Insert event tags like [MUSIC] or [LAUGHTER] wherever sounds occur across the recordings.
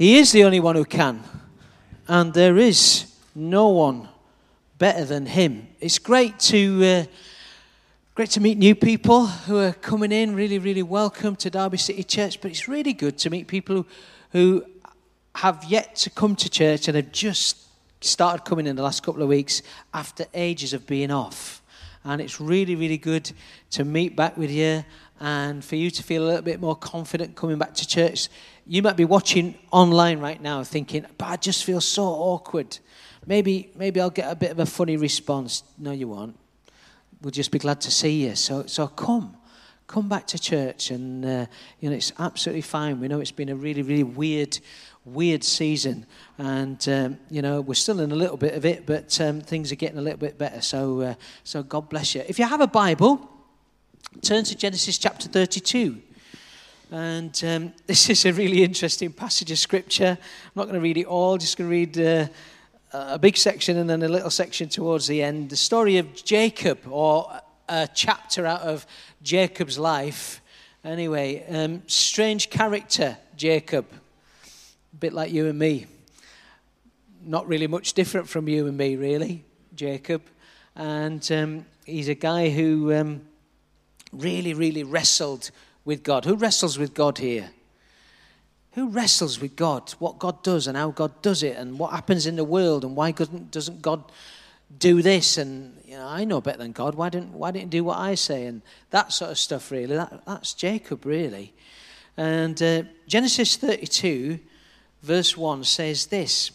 He is the only one who can. And there is no one better than him. It's great to. Uh, Great to meet new people who are coming in. Really, really welcome to Derby City Church. But it's really good to meet people who, who have yet to come to church and have just started coming in the last couple of weeks after ages of being off. And it's really, really good to meet back with you and for you to feel a little bit more confident coming back to church. You might be watching online right now thinking, but I just feel so awkward. Maybe, maybe I'll get a bit of a funny response. No, you won't. We'll just be glad to see you. So, so come. Come back to church, and uh, you know it's absolutely fine. We know it's been a really, really weird weird season, and um, you know we're still in a little bit of it, but um, things are getting a little bit better. So, uh, so God bless you. If you have a Bible, turn to Genesis chapter 32. And um, [LAUGHS] this is a really interesting passage of scripture. I'm not going to read it all, just going to read uh, a big section and then a little section towards the end. The story of Jacob, or a chapter out of Jacob's life. Anyway, um, strange character, Jacob a bit like you and me. Not really much different from you and me, really, Jacob. And um, he's a guy who um, really, really wrestled with God. Who wrestles with God here? Who wrestles with God? What God does and how God does it, and what happens in the world, and why doesn't God do this? And you know, I know better than God. Why didn't Why didn't you do what I say? And that sort of stuff. Really, that, that's Jacob, really. And uh, Genesis 32 verse 1 says this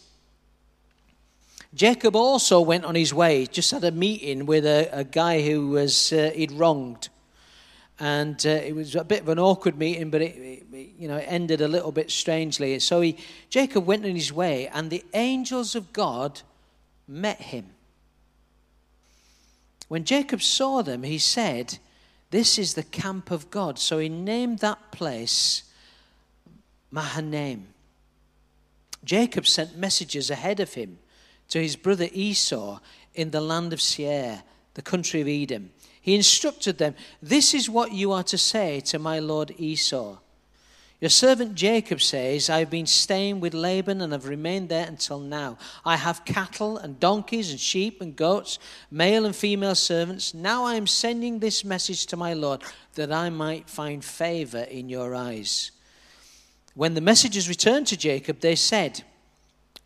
Jacob also went on his way, just had a meeting with a, a guy who was uh, he'd wronged. And uh, it was a bit of an awkward meeting, but it, it, you know, it ended a little bit strangely. So he, Jacob went on his way, and the angels of God met him. When Jacob saw them, he said, This is the camp of God. So he named that place Mahanaim. Jacob sent messages ahead of him to his brother Esau in the land of Seir, the country of Edom. He instructed them, This is what you are to say to my lord Esau. Your servant Jacob says, I have been staying with Laban and have remained there until now. I have cattle and donkeys and sheep and goats, male and female servants. Now I am sending this message to my Lord that I might find favor in your eyes. When the messengers returned to Jacob, they said,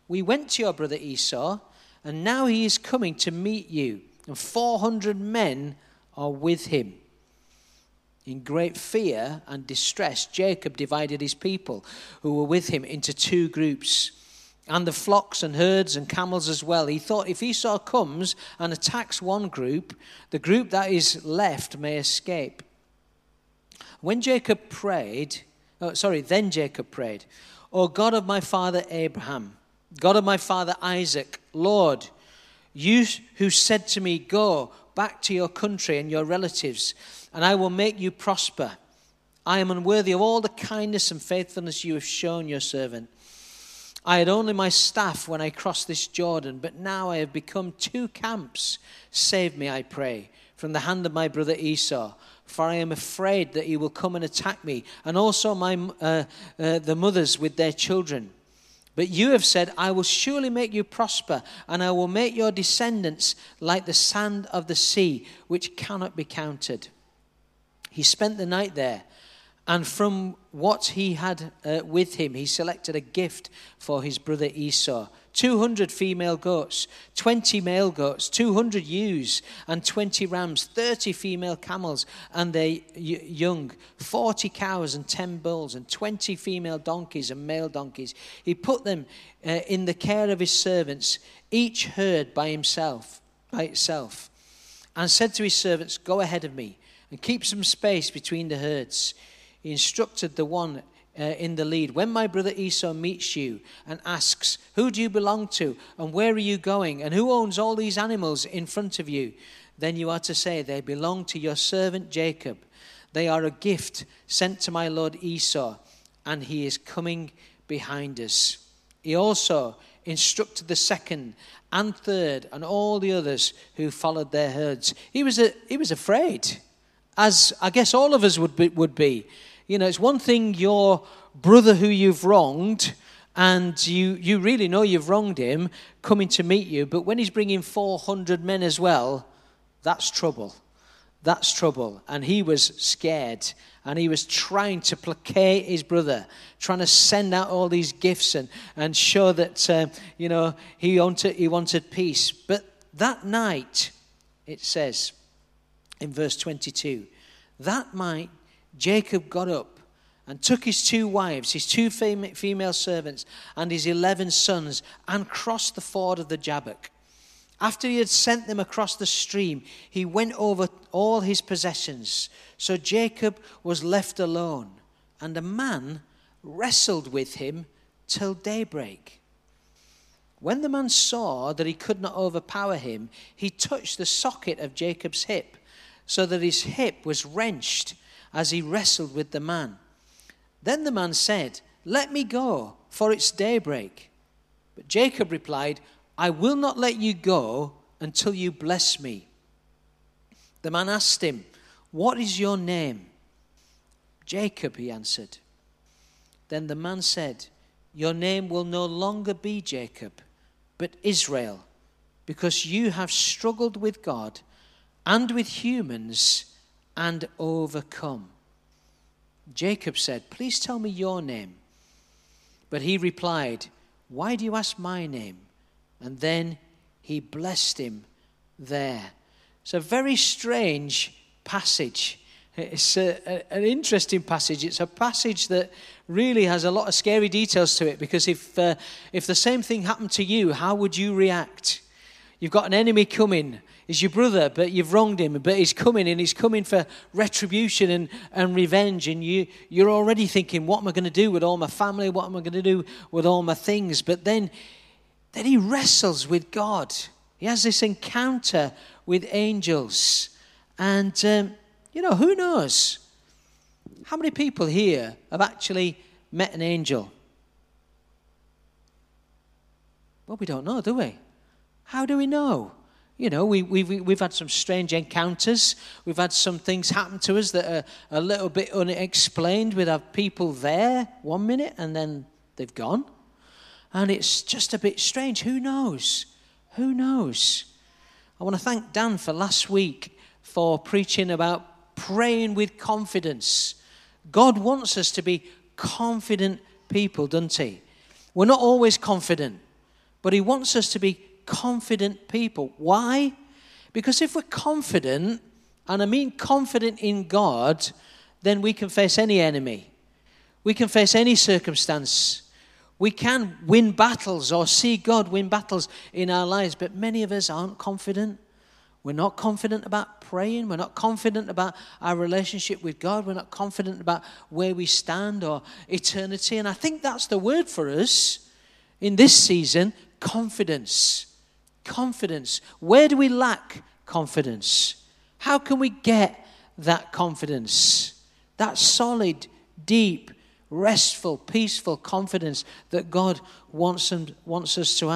We went to your brother Esau, and now he is coming to meet you, and 400 men are with him. In great fear and distress, Jacob divided his people who were with him into two groups, and the flocks and herds and camels as well. He thought if Esau comes and attacks one group, the group that is left may escape. When Jacob prayed, Oh, sorry, then Jacob prayed, O God of my father Abraham, God of my father Isaac, Lord, you who said to me, Go back to your country and your relatives, and I will make you prosper. I am unworthy of all the kindness and faithfulness you have shown your servant. I had only my staff when I crossed this Jordan, but now I have become two camps. Save me, I pray, from the hand of my brother Esau for I am afraid that he will come and attack me, and also my, uh, uh, the mothers with their children. But you have said, I will surely make you prosper, and I will make your descendants like the sand of the sea, which cannot be counted. He spent the night there, and from what he had uh, with him, he selected a gift for his brother Esau 200 female goats, 20 male goats, 200 ewes, and 20 rams, 30 female camels and their young, 40 cows and 10 bulls, and 20 female donkeys and male donkeys. He put them uh, in the care of his servants, each herd by himself, by itself, and said to his servants, Go ahead of me and keep some space between the herds. He instructed the one uh, in the lead. When my brother Esau meets you and asks, Who do you belong to? And where are you going? And who owns all these animals in front of you? Then you are to say, They belong to your servant Jacob. They are a gift sent to my lord Esau, and he is coming behind us. He also instructed the second and third and all the others who followed their herds. He was, a, he was afraid, as I guess all of us would be, would be. You know, it's one thing your brother who you've wronged and you, you really know you've wronged him coming to meet you, but when he's bringing 400 men as well, that's trouble. That's trouble. And he was scared and he was trying to placate his brother, trying to send out all these gifts and, and show that, uh, you know, he wanted, he wanted peace. But that night, it says in verse 22, that night Jacob got up and took his two wives, his two female servants, and his eleven sons, and crossed the ford of the Jabbok. After he had sent them across the stream, he went over all his possessions. So Jacob was left alone, and a man wrestled with him till daybreak. When the man saw that he could not overpower him, he touched the socket of Jacob's hip, so that his hip was wrenched as he wrestled with the man. Then the man said, Let me go, for it's daybreak. But Jacob replied, I will not let you go until you bless me. The man asked him, What is your name? Jacob, he answered. Then the man said, Your name will no longer be Jacob, but Israel, because you have struggled with God and with humans and overcome. Jacob said, Please tell me your name. But he replied, Why do you ask my name? And then he blessed him there. It's a very strange passage. It's a, a, an interesting passage. It's a passage that really has a lot of scary details to it because if, uh, if the same thing happened to you, how would you react? You've got an enemy coming He's your brother, but you've wronged him. But he's coming and he's coming for retribution and, and revenge. And you, you're already thinking, what am I going to do with all my family? What am I going to do with all my things? But then, then he wrestles with God. He has this encounter with angels. And, um, you know, who knows? How many people here have actually met an angel? Well, we don't know, do we? How do we know? You know, we, we've, we've had some strange encounters. We've had some things happen to us that are a little bit unexplained. We'd have people there one minute and then they've gone. And it's just a bit strange. Who knows? Who knows? I want to thank Dan for last week for preaching about praying with confidence. God wants us to be confident people, doesn't He? We're not always confident, but He wants us to be confident people. Why? Because if we're confident, and I mean confident in God, then we can face any enemy. We can face any circumstance. We can win battles or see God win battles in our lives, but many of us aren't confident. We're not confident about praying. We're not confident about our relationship with God. We're not confident about where we stand or eternity. And I think that's the word for us in this season confidence. Confidence. Where do we lack confidence? How can we get that confidence? That solid, deep, restful, peaceful confidence that God wants, and, wants us to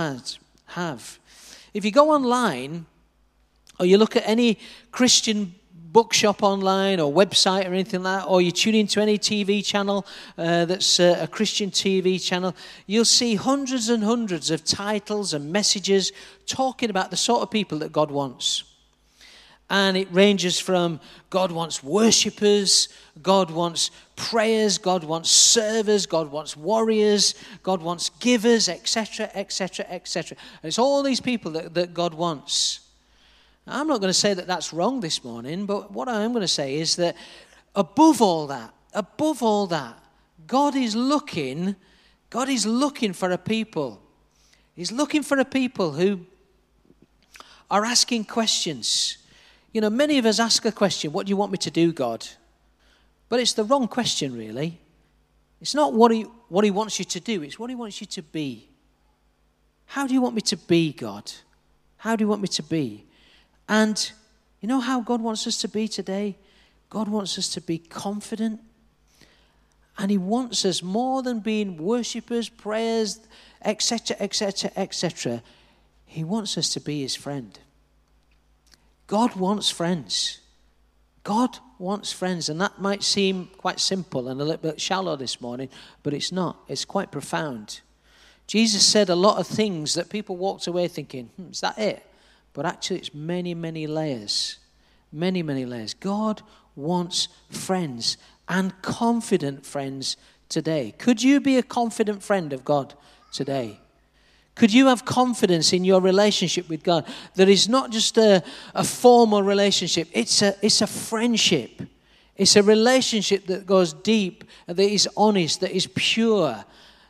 have. If you go online or you look at any Christian bookshop online or website or anything like that, or you tune into any TV channel uh, that's uh, a Christian TV channel, you'll see hundreds and hundreds of titles and messages talking about the sort of people that God wants. And it ranges from God wants worshippers, God wants prayers, God wants servers, God wants warriors, God wants givers, etc., etc., etc. It's all these people that, that God wants. I'm not going to say that that's wrong this morning, but what I am going to say is that above all that, above all that, God is looking, God is looking for a people. He's looking for a people who are asking questions. You know, many of us ask a question, What do you want me to do, God? But it's the wrong question, really. It's not what he, what he wants you to do, it's what he wants you to be. How do you want me to be, God? How do you want me to be? And you know how God wants us to be today? God wants us to be confident. And He wants us more than being worshippers, prayers, etc., etc., etc. He wants us to be His friend. God wants friends. God wants friends. And that might seem quite simple and a little bit shallow this morning, but it's not. It's quite profound. Jesus said a lot of things that people walked away thinking, hmm, is that it? But actually, it's many, many layers. Many, many layers. God wants friends and confident friends today. Could you be a confident friend of God today? Could you have confidence in your relationship with God that is not just a, a formal relationship, it's a, it's a friendship. It's a relationship that goes deep, that is honest, that is pure,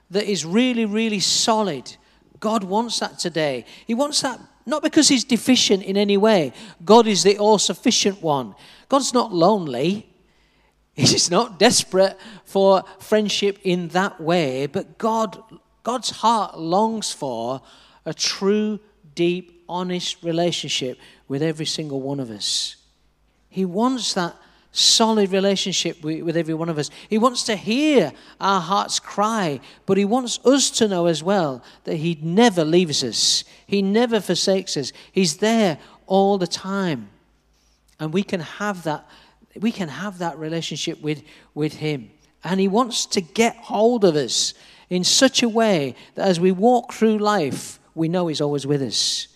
that is really, really solid. God wants that today. He wants that not because He's deficient in any way. God is the all sufficient one. God's not lonely. [LAUGHS] He's not desperate for friendship in that way, but God, God's heart longs for a true, deep, honest relationship with every single one of us. He wants that solid relationship with, every one of us. He wants to hear our hearts cry, but He wants us to know as well that He never leaves us, He never forsakes us. He's there all the time. And we can have that we can have that relationship with, with Him. And He wants to get hold of us in such a way that as we walk through life, we know He's always with us.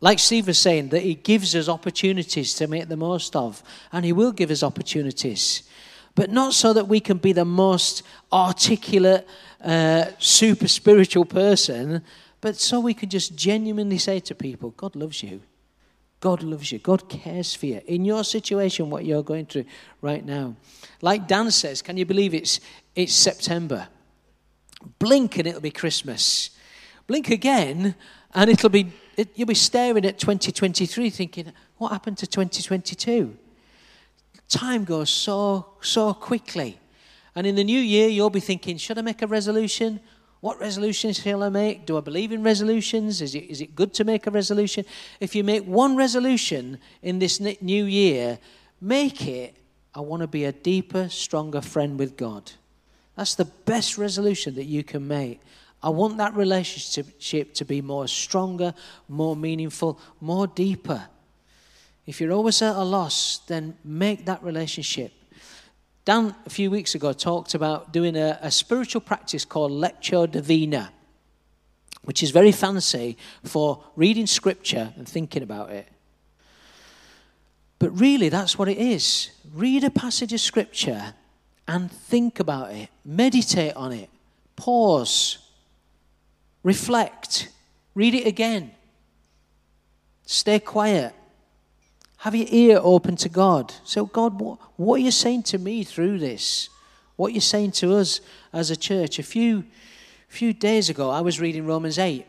Like Steve was saying, that He gives us opportunities to make the most of, and He will give us opportunities. But not so that we can be the most articulate, uh, super spiritual person, but so we can just genuinely say to people, God loves you. God loves you. God cares for you. In your situation, what you're going through right now. Like Dan says, can you believe it's, it's September? Blink and it'll be Christmas. Blink again and it'll be, it, you'll be staring at 2023 thinking, what happened to 2022? Time goes so, so quickly. And in the new year, you'll be thinking, should I make a resolution? What resolutions shall I make? Do I believe in resolutions? Is it, is it good to make a resolution? If you make one resolution in this new year, make it, I want to be a deeper, stronger friend with God. That's the best resolution that you can make. I want that relationship to be more stronger, more meaningful, more deeper. If you're always at a loss, then make that relationship Dan, a few weeks ago, talked about doing a, a spiritual practice called Lectio Divina, which is very fancy for reading scripture and thinking about it. But really, that's what it is. Read a passage of scripture and think about it, meditate on it, pause, reflect, read it again, stay quiet, have your ear open to God. So, God, what, what are you saying to me through this? What are you saying to us as a church? A few, few days ago, I was reading Romans 8.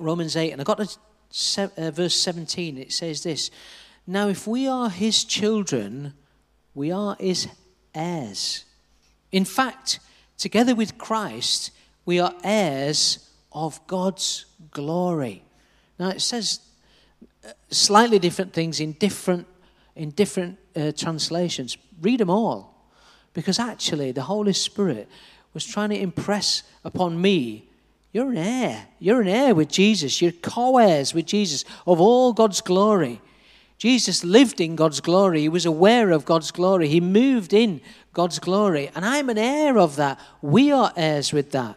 Romans 8, and I got to uh, verse 17. It says this Now, if we are his children, we are his heirs. In fact, together with Christ, we are heirs of God's glory. Now, it says slightly different things in different, in different uh, translations. Read them all. Because actually, the Holy Spirit was trying to impress upon me you're an heir. You're an heir with Jesus. You're co heirs with Jesus of all God's glory. Jesus lived in God's glory. He was aware of God's glory. He moved in God's glory. And I'm an heir of that. We are heirs with that.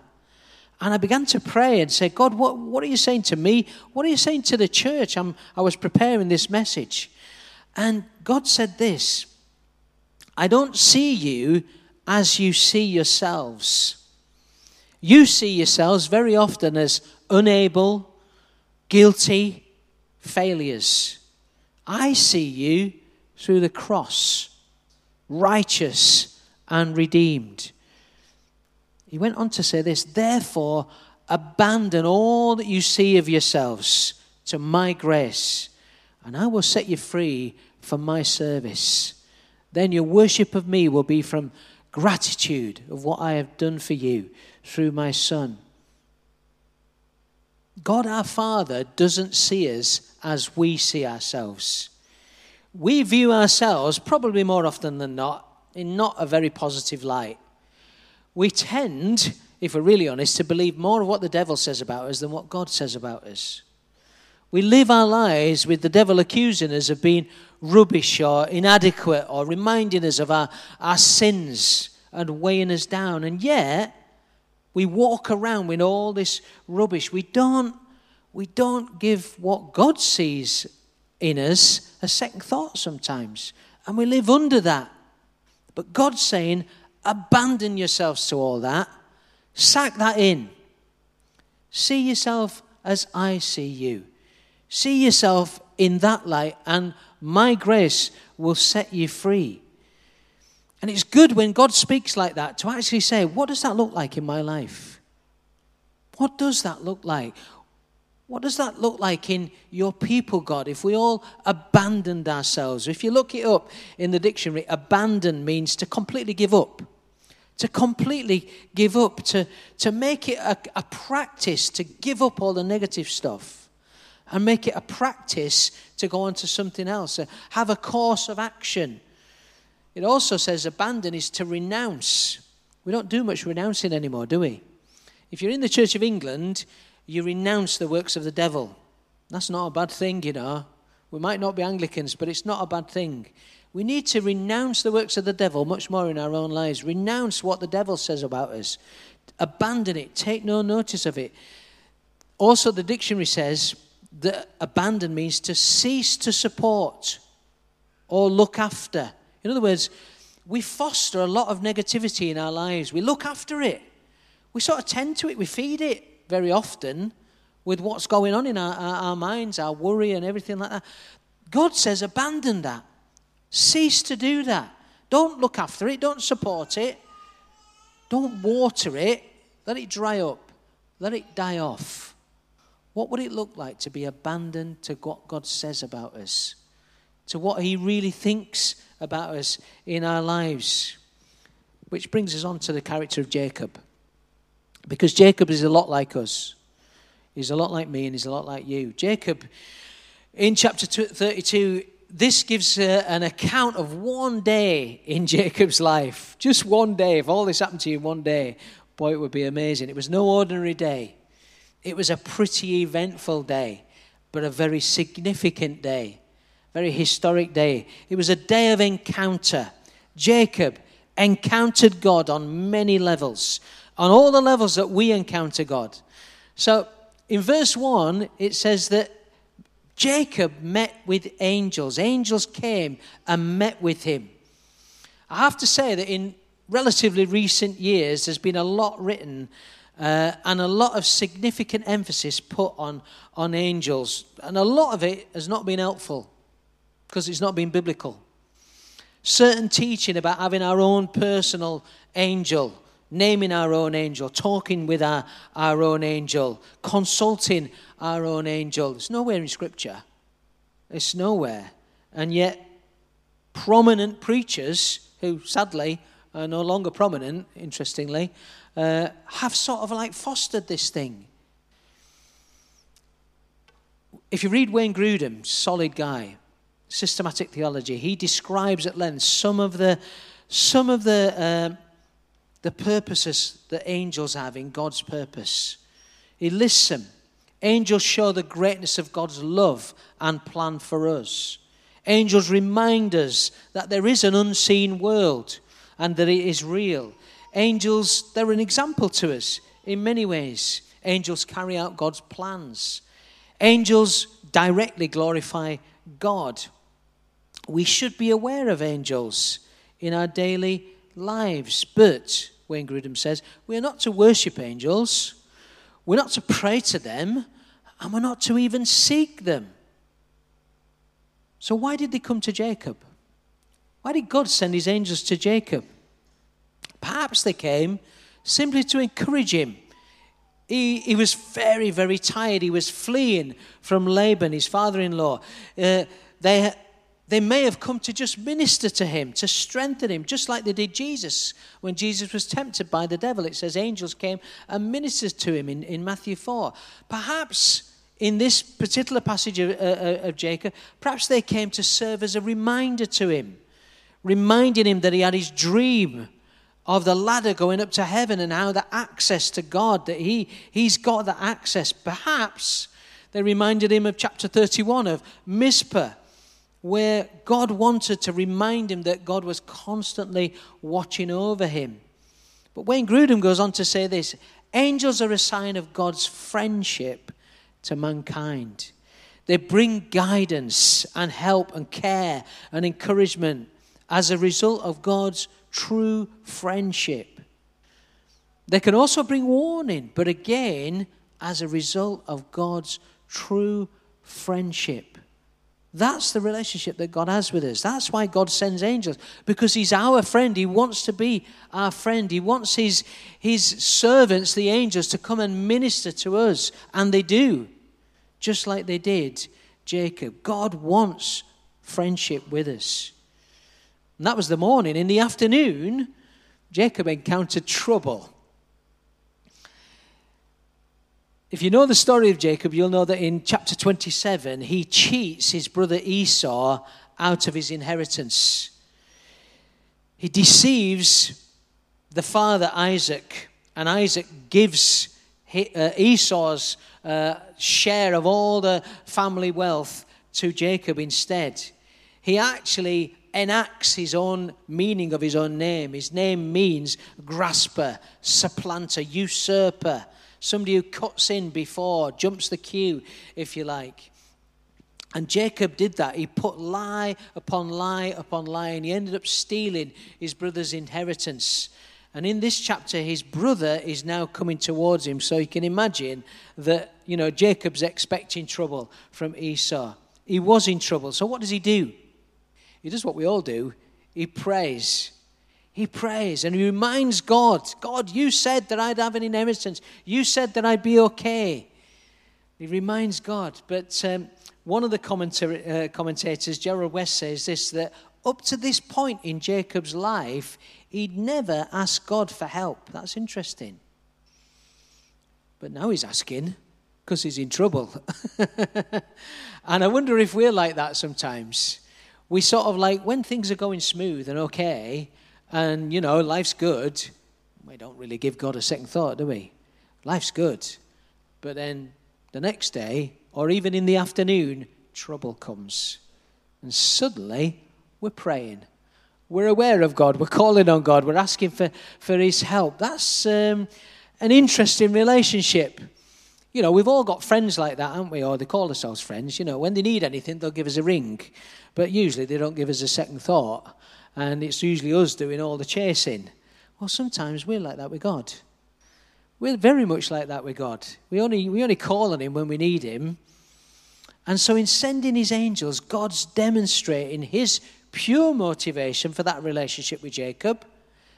And I began to pray and say, God, what, what are you saying to me? What are you saying to the church? I'm, I was preparing this message. And God said this I don't see you as you see yourselves. You see yourselves very often as unable, guilty, failures. I see you through the cross, righteous and redeemed. He went on to say this Therefore, abandon all that you see of yourselves to my grace, and I will set you free from my service. Then your worship of me will be from gratitude of what I have done for you through my Son. God our Father doesn't see us as we see ourselves. We view ourselves, probably more often than not, in not a very positive light we tend, if we're really honest, to believe more of what the devil says about us than what God says about us. We live our lives with the devil accusing us of being rubbish or inadequate or reminding us of our, our sins and weighing us down. And yet, We walk around with all this rubbish. We don't, we don't give what God sees in us a second thought sometimes. And we live under that. But God's saying, abandon yourselves to all that, sack that in. See yourself as I see you. See yourself in that light, and my grace will set you free. And it's good when God speaks like that to actually say, What does that look like in my life? What does that look like? What does that look like in your people, God, if we all abandoned ourselves? If you look it up in the dictionary, abandon means to completely give up. To completely give up, to, to make it a, a practice to give up all the negative stuff and make it a practice to go on to something else, have a course of action. It also says abandon is to renounce. We don't do much renouncing anymore, do we? If you're in the Church of England, you renounce the works of the devil. That's not a bad thing, you know. We might not be Anglicans, but it's not a bad thing. We need to renounce the works of the devil much more in our own lives. Renounce what the devil says about us. Abandon it. Take no notice of it. Also, the dictionary says that abandon means to cease to support or look after. In other words, we foster a lot of negativity in our lives. We look after it. We sort of tend to it. We feed it very often with what's going on in our, our, our minds, our worry, and everything like that. God says, abandon that. Cease to do that. Don't look after it. Don't support it. Don't water it. Let it dry up. Let it die off. What would it look like to be abandoned to what God says about us? To what He really thinks about us in our lives? Which brings us on to the character of Jacob. Because Jacob is a lot like us. He's a lot like me and he's a lot like you. Jacob, in chapter 32, this gives uh, an account of one day in [LAUGHS] Jacob's life. Just one day. If all this happened to you one day, boy, it would be amazing. It was no ordinary day. It was a pretty eventful day, but a very significant day, very historic day. It was a day of encounter. Jacob encountered God on many levels on all the levels that we encounter God. So in verse 1, it says that Jacob met with angels. Angels came and met with him. I have to say that in relatively recent years, there's been a lot written uh, and a lot of significant emphasis put on, on angels. And a lot of it has not been helpful because it's not been biblical. Certain teaching about having our own personal angel naming our own angel, talking with our, our own angel, consulting our own angel. It's nowhere in Scripture. It's nowhere. And yet, prominent preachers, who sadly are no longer prominent, interestingly, uh, have sort of like fostered this thing. If you read Wayne Grudem, solid guy, systematic theology, he describes at length some of the some of the uh, the purposes that angels have in God's purpose. He lists them. Angels show the greatness of God's love and plan for us. Angels remind us that there is an unseen world and that it is real. Angels, they're an example to us in many ways. Angels carry out God's plans. Angels directly glorify God. We should be aware of angels in our daily lives, but Wayne Grudem says, we're not to worship angels, we're not to pray to them, and we're not to even seek them. So, why did they come to Jacob? Why did God send his angels to Jacob? Perhaps they came simply to encourage him. He, he was very, very tired. He was fleeing from Laban, his father in law. Uh, they, they may have come to just minister to him, to strengthen him, just like they did Jesus. When Jesus was tempted by the devil, it says angels came and ministered to him in, in Matthew 4. Perhaps in this particular passage of, uh, uh, of Jacob, perhaps they came to serve as a reminder to him, reminding him that he had his dream of the ladder going up to heaven and how the access to God, that he, he's got the access. Perhaps they reminded him of chapter 31 of Mizpah where God wanted to remind him that God was constantly watching over him. But Wayne Grudem goes on to say this Angels are a sign of God's friendship to mankind. They bring guidance and help and care and encouragement as a result of God's true friendship. They can also bring warning, but again, as a result of God's true friendship. That's the relationship that God has with us. That's why God sends angels, because He's our friend. He wants to be our friend. He wants His, his servants, the angels, to come and minister to us. And they do, just like they did Jacob. God wants friendship with us. And that was the morning. In the afternoon, Jacob encountered trouble. If you know the story of Jacob, you'll know that in chapter 27, he cheats his brother Esau out of his inheritance. He deceives the father Isaac, and Isaac gives uh, Esau's uh, share of all the family wealth to Jacob instead. He actually enacts his own meaning of his own name. His name means grasper, supplanter, usurper somebody who cuts in before, jumps the queue, if you like. And Jacob did that. He put lie upon lie upon lie, and he ended up stealing his brother's inheritance. And in this chapter, his brother is now coming towards him. So you can imagine that, you know, Jacob's expecting trouble from Esau. He was in trouble. So what does he do? He does what we all do he prays. He prays and he reminds God God, you said that I'd have an inheritance. You said that I'd be okay. He reminds God. But um, one of the commentar- uh, commentators, Gerald West, says this that up to this point in Jacob's life, he'd never asked God for help. That's interesting. But now he's asking because he's in trouble. [LAUGHS] and I wonder if we're like that sometimes. We sort of like, when things are going smooth and okay, and, you know, life's good. We don't really give God a second thought, do we? Life's good. But then the next day, or even in the afternoon, trouble comes. And suddenly, we're praying. We're aware of God. We're calling on God. We're asking for, for His help. That's um, an interesting relationship. You know, we've all got friends like that, haven't we? Or they call themselves friends. You know, when they need anything, they'll give us a ring. But usually they don't give us a second thought and it's usually us doing all the chasing. Well, sometimes we're like that with God. We're very much like that with God. We only, we only call on Him when we need Him. And so, in sending His angels, God's demonstrating His pure motivation for that relationship with Jacob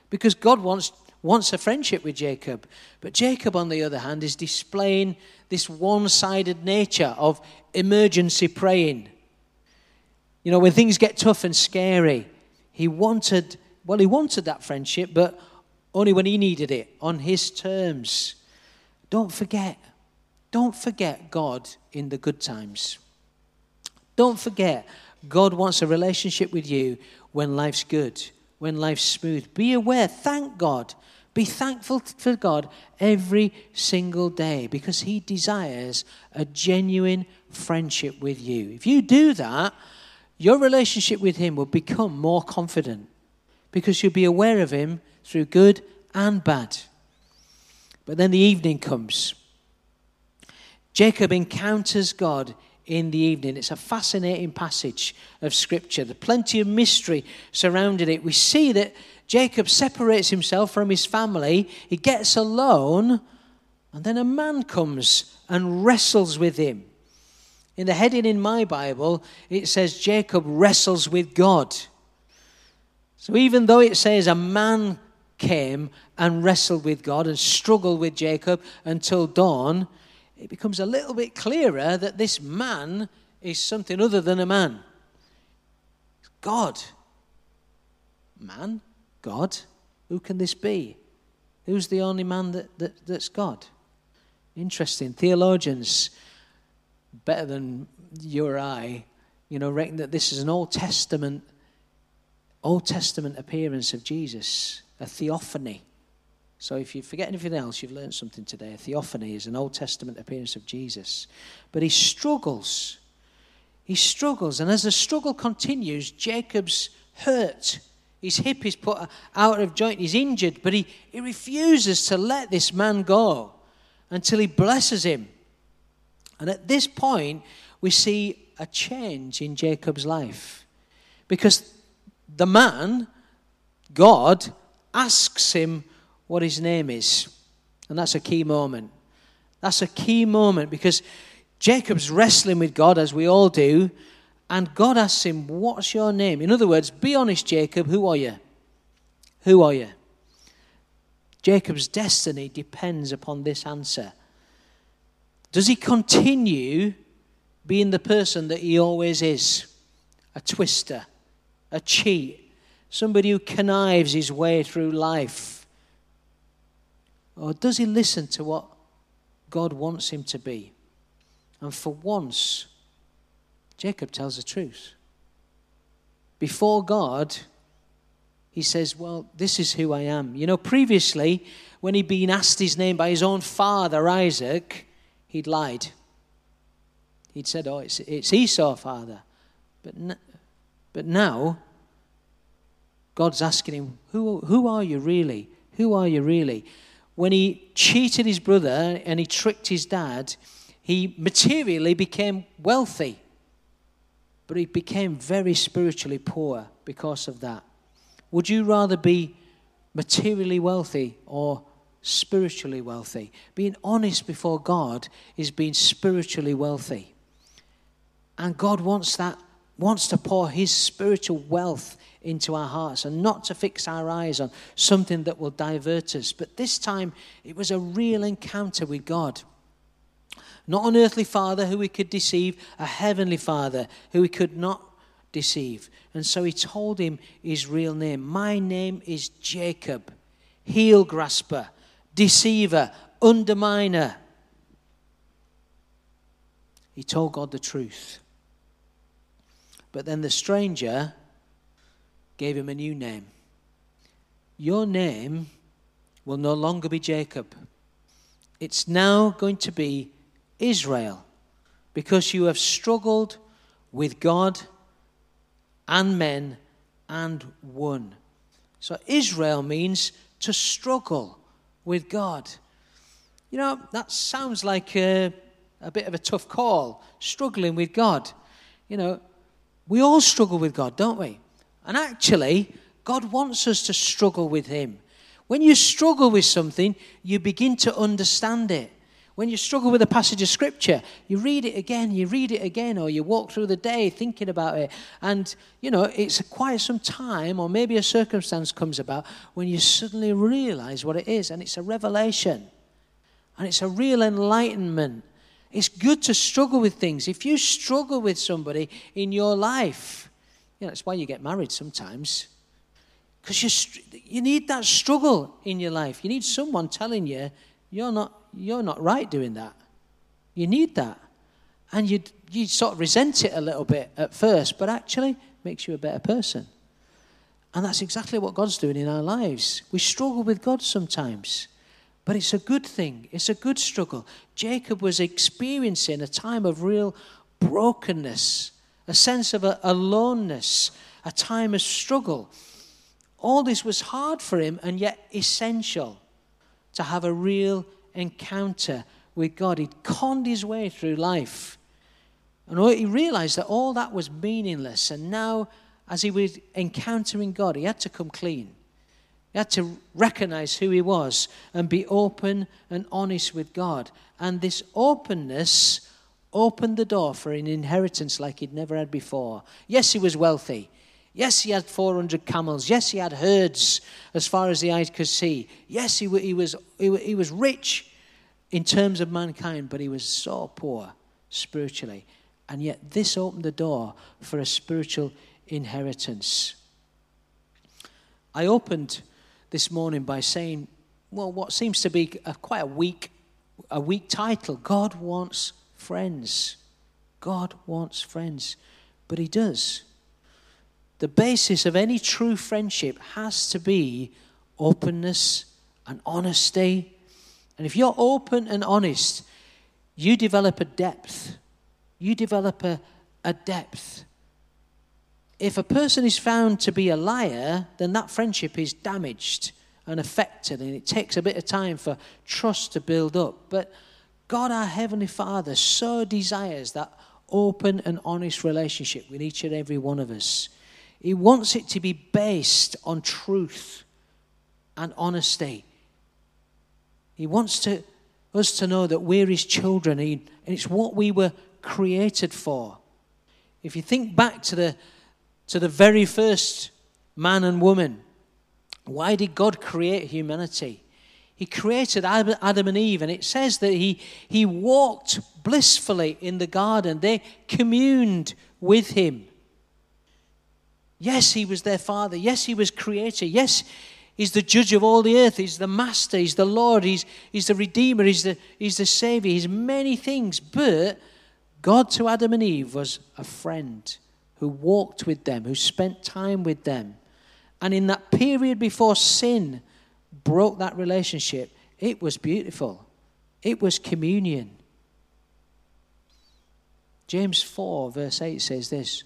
because God wants, wants a friendship with Jacob. But Jacob, on the other hand, is displaying this one sided nature of emergency praying. You know, when things get tough and scary, he wanted, well, he wanted that friendship, but only when he needed it, on his terms. Don't forget, don't forget God in the good times. Don't forget, God wants a relationship with you when life's good, when life's smooth. Be aware, thank God. Be thankful for God every single day because He desires a genuine friendship with you. If you do that, your relationship with Him will become more confident because you'll be aware of Him through good and bad. But then the evening comes. Jacob encounters God in the evening. It's a fascinating passage of Scripture. There's plenty of mystery surrounding it. We see that Jacob separates himself from his family, he gets alone, and then a man comes and wrestles with him. In the heading in my Bible, it says Jacob wrestles with God. So even though it says a man came and wrestled with God and struggled with Jacob until dawn, it becomes a little bit clearer that this man is something other than a man. God. Man? God? Who can this be? Who's the only man that, that, that's God? Interesting. Theologians better than you or I, you know, reckon that this is an Old Testament, Old Testament appearance of Jesus, a theophany. So if you forget anything else, you've learned something today. A theophany is an Old Testament appearance of Jesus. But he struggles. He struggles. And as the struggle continues, Jacob's hurt His hip is put out of joint. He's injured, but he, he refuses to let this man go until he blesses him. And at this point, we see a change in Jacob's life. Because the man, God, asks him what his name is. And that's a key moment. That's a key moment because Jacob's wrestling with God, as we all do, and God asks him, What's your name? In other words, be honest, Jacob, who are you? Who are you? Jacob's destiny depends upon this answer. Does he continue being the person that he always is? A twister, a cheat, somebody who connives his way through life? Or does he listen to what God wants him to be? And for once, Jacob tells the truth. Before God, he says, Well, this is who I am. You know, previously, when he'd been asked his name by his own father, Isaac, he'd lied. He'd said, Oh, it's, it's Esau, father. But, n- but now, God's asking him, who, who are you really? Who are you really? When he cheated his brother and he tricked his dad, he materially became wealthy. But he became very spiritually poor because of that. Would you rather be materially wealthy or spiritually wealthy? Being honest before God is being spiritually wealthy. And God wants that, wants to pour His spiritual wealth into our hearts and not to fix our eyes on something that will divert us. But this time, it was a real encounter with God. Not an earthly father who we could deceive, a heavenly father who we could not deceive. And so he told him his real name. My name is Jacob, heel grasper, deceiver, underminer. He told God the truth. But then the stranger gave him a new name. Your name will no longer be Jacob. It's now going to be Israel because you have struggled with God and men and won. So Israel means to struggle with God. You know, that sounds like a, a bit of a tough call, struggling with God. You know, we all struggle with God, don't we? And actually, God wants us to struggle with Him. When you struggle with something, you begin to understand it. When you struggle with a passage of scripture, you read it again, you read it again, or you walk through the day thinking about it. And, you know, it's quite some time, or maybe a circumstance comes about when you suddenly realize what it is. And it's a revelation, and it's a real enlightenment. It's good to struggle with things. If you struggle with somebody in your life, you know, that's why you get married sometimes. Because you, you need that struggle in your life. You need someone telling you, you're not, you're not right doing that. You need that. And you you sort of resent it a little bit at first, but actually makes you a better person. And that's exactly what God's doing in our lives. We struggle with God sometimes, but it's a good thing. It's a good struggle. Jacob was experiencing a time of real brokenness a sense of a aloneness, a time of struggle. All this was hard for him and yet essential to have a real encounter with God. He'd conned his way through life. And he realized that all that was meaningless. And now, as he was encountering God, he had to come clean. He had to recognize who he was and be open and honest with God. And this openness opened the door for an inheritance like he'd never had before. Yes, he was wealthy. Yes, he had 400 camels. Yes, he had herds as far as the eye could see. Yes, he, he, was, he, he was rich in terms of mankind, but he was so poor spiritually. And yet, this opened the door for a spiritual inheritance. I opened this morning by saying, well, what seems to be a, quite a weak, a weak title God wants friends. God wants friends, but He does. The basis of any true friendship has to be openness and honesty. And if you're open and honest, you develop a depth. You develop a, a depth. if a person is found to be a liar, then that friendship is damaged and affected, and it takes a bit of time for trust to build up. But God, our Heavenly Father, so desires that open and honest relationship with each and every one of us. He wants it to be based on truth and honesty. He wants to, us to know that we're His children, and it's what we were created for. If you think back to the, to the very first man and woman, why did God create humanity? He created Adam and Eve, and it says that he, he walked blissfully in the garden. They communed with him. Yes, he was their father. Yes, he was creator. Yes, he's the judge of all the earth. He's the master. He's the Lord. He's, he's the redeemer. He's the, he's the savior. He's many things. But God to Adam and Eve was a friend who walked with them, who spent time with them. And in that period before sin broke that relationship, it was beautiful. It was communion. James 4, verse 8 says this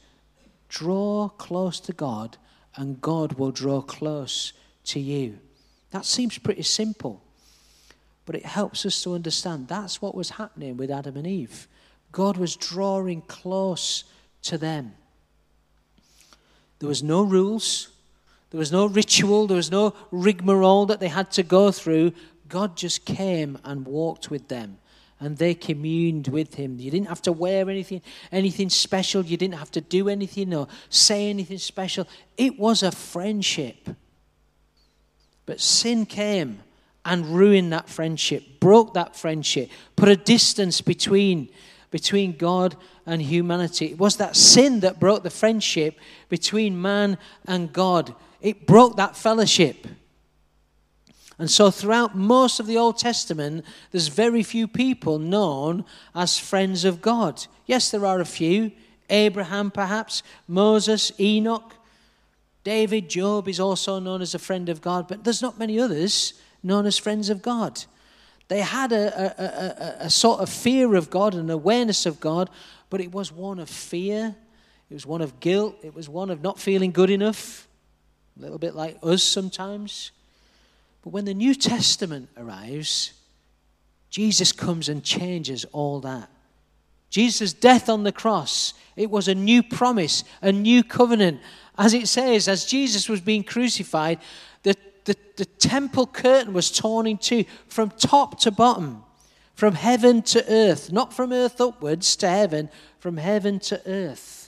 Draw close to God, and God will draw close to you. That seems pretty simple, but it helps us to understand that's what was happening with Adam and Eve. God was drawing close to them. There was no rules, there was no ritual, there was no rigmarole that they had to go through. God just came and walked with them and they communed with him. You didn't have to wear anything, anything special. You didn't have to do anything or say anything special. It was a friendship. But sin came and ruined that friendship, broke that friendship, put a distance between, between God and humanity. It was that sin that broke the friendship between man and God it broke that fellowship. And so, throughout most of the Old Testament, there's very few people known as friends of God. Yes, there are a few. Abraham, perhaps, Moses, Enoch, David, Job is also known as a friend of God, but there's not many others known as friends of God. They had a, a, a, a sort of fear of God and awareness of God, but it was one of fear, it was one of guilt, it was one of not feeling good enough a little bit like us sometimes. But when the New Testament arrives, Jesus comes and changes all that. Jesus' death on the cross, it was a new promise, a new covenant. As it says, as Jesus was being crucified, the, the, the temple curtain was torn in two from top to bottom, from heaven to earth, not from earth upwards to heaven, from heaven to earth.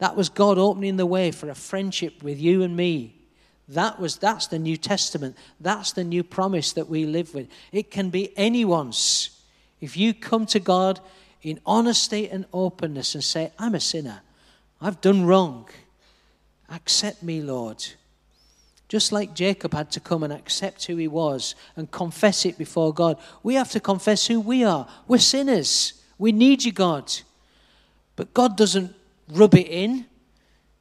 That was God opening the way for a friendship with you and me. That was that's the New Testament. That's the new promise that we live with. It can be anyone's. If you come to God in honesty and openness and say, I'm a sinner. I've done wrong. Accept me, Lord. Just like Jacob had to come and accept who he was and confess it before God, we have to confess who we are. We're sinners. We need you, God. But God doesn't rub it in.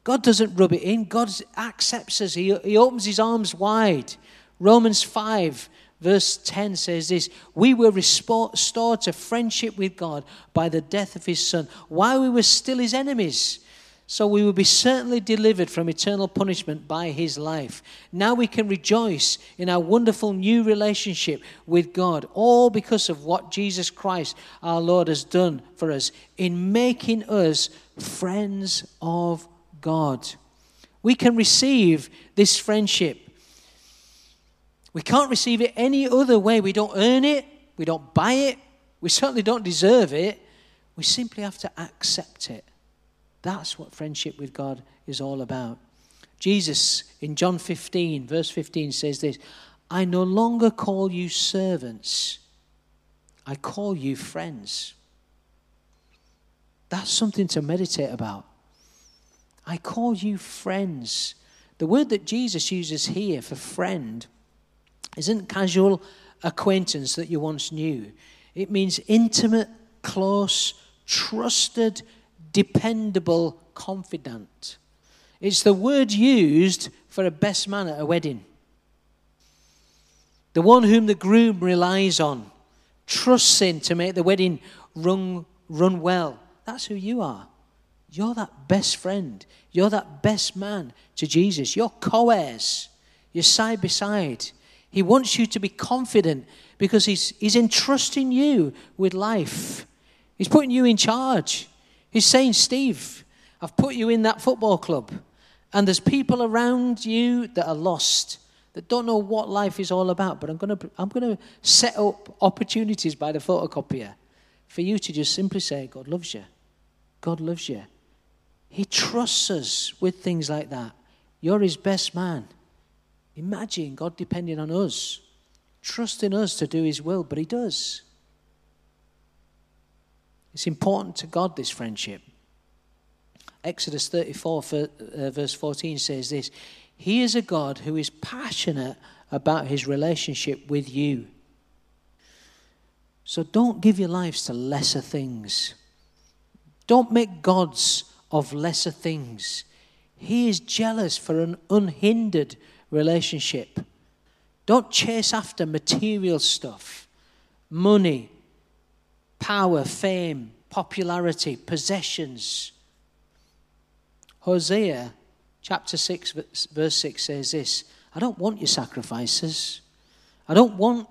God doesn't rub it in. God accepts us. He, he opens his arms wide. Romans 5, verse 10 says this We were restored to friendship with God by the death of his Son while we were still his enemies. So we will be certainly delivered from eternal punishment by his life. Now we can rejoice in our wonderful new relationship with God, all because of what Jesus Christ, our Lord, has done for us in making us friends of God. We can receive this friendship. We can't receive it any other way. We don't earn it, we don't buy it, we certainly don't deserve it. We simply have to accept it. That's what friendship with God is all about. Jesus in John 15, verse 15 says this I no longer call you servants, I call you friends. That's something to meditate about. I call you friends. The word that Jesus uses here for friend isn't casual acquaintance that you once knew. It means intimate, close, trusted, dependable, confidant. It's the word used for a best man at a wedding. The one whom the groom relies on, trusts in to make the wedding run, run well. That's who you are. You're that best friend. You're that best man to Jesus. You're co heirs. You're side by side. He wants you to be confident because he's, he's entrusting you with life. He's putting you in charge. He's saying, Steve, I've put you in that football club. And there's people around you that are lost, that don't know what life is all about. But I'm going to, I'm going to set up opportunities by the photocopier for you to just simply say, God loves you. God loves you. He trusts us with things like that. You're his best man. Imagine God depending on us, trusting us to do his will, but he does. It's important to God, this friendship. Exodus 34, uh, verse 14 says this He is a God who is passionate about his relationship with you. So don't give your lives to lesser things. Don't make gods of lesser things. He is jealous for an unhindered relationship. Don't chase after material stuff, money, power, fame, popularity, possessions. Hosea chapter 6, verse 6 says this I don't want your sacrifices. I don't want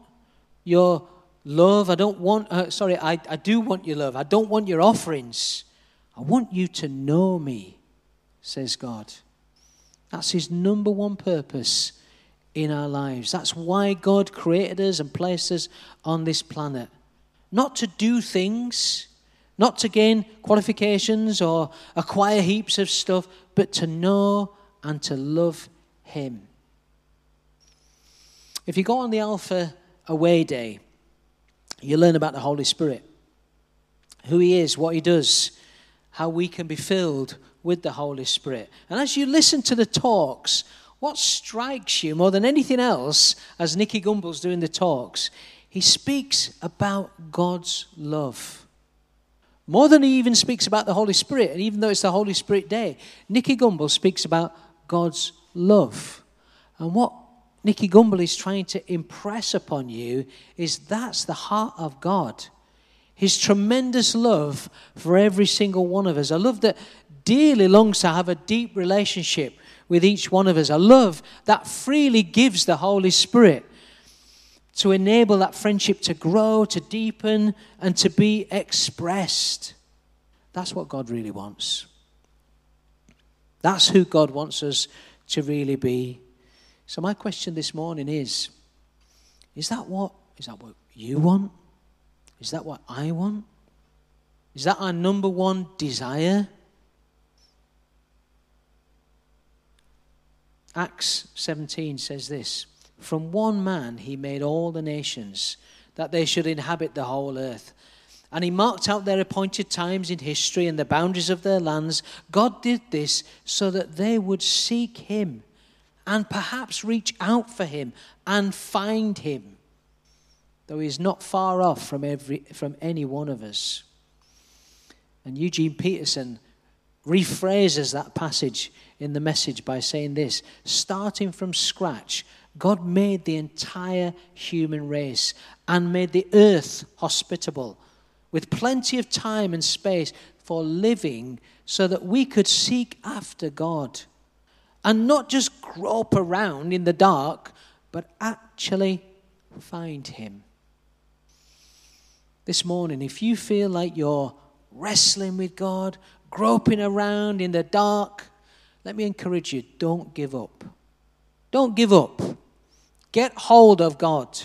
your love. I don't want, uh, sorry, I, I do want your love. I don't want your offerings. I want you to know me, says God. That's his number one purpose in our lives. That's why God created us and placed us on this planet. Not to do things, not to gain qualifications or acquire heaps of stuff, but to know and to love him. If you go on the Alpha Away Day, you learn about the Holy Spirit, who he is, what he does, how we can be filled with the Holy Spirit. And as you listen to the talks, what strikes you more than anything else, as Nicky Gumbel's doing the talks, he speaks about God's love. More than he even speaks about the Holy Spirit, and even though it's the Holy Spirit day, Nicky Gumbel speaks about God's love. And what Nicky Gumbel is trying to impress upon you is that's the heart of God his tremendous love for every single one of us. A love that dearly longs to have a deep relationship with each one of us. A love that freely gives the Holy Spirit to enable that friendship to grow, to deepen, and to be expressed. That's what God really wants. That's who God wants us to really be. So my question this morning is is that what is that what you want? Is that what I want? Is that our number one desire? Acts 17 says this From one man he made all the nations, that they should inhabit the whole earth. And he marked out their appointed times in history and the boundaries of their lands. God did this so that they would seek him and perhaps reach out for him and find him though he's not far off from, every, from any one of us. And Eugene Peterson rephrases that passage in the message by saying this starting from scratch, God made the entire human race and made the earth hospitable with plenty of time and space for living so that we could seek after God and not just grope around in the dark, but actually find Him this morning, if you feel like you're wrestling with God, groping around in the dark, let me encourage you don't give up. Don't give up. Get hold of God.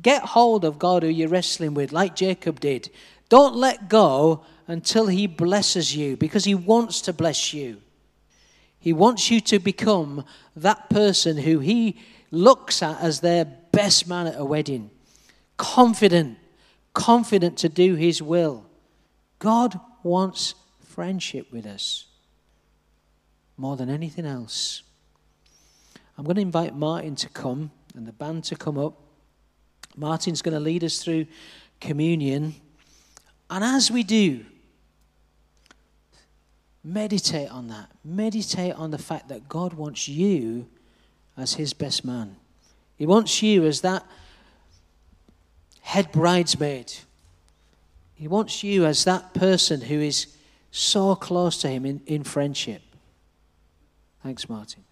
Get hold of God who you're wrestling with, like Jacob did. Don't let go until He blesses you because He wants to bless you. He wants you to become that person who He looks at as their best man at a wedding. Confident, confident to do His will. God wants friendship with us more than anything else. I'm going to invite Martin to come and the band to come up. Martin's going to lead us through communion. And as we do, meditate on that. Meditate on the fact that God wants you as his best man. He wants you as that head bridesmaid. He wants you as that person who is so close to him in, in friendship. Thanks, Martin.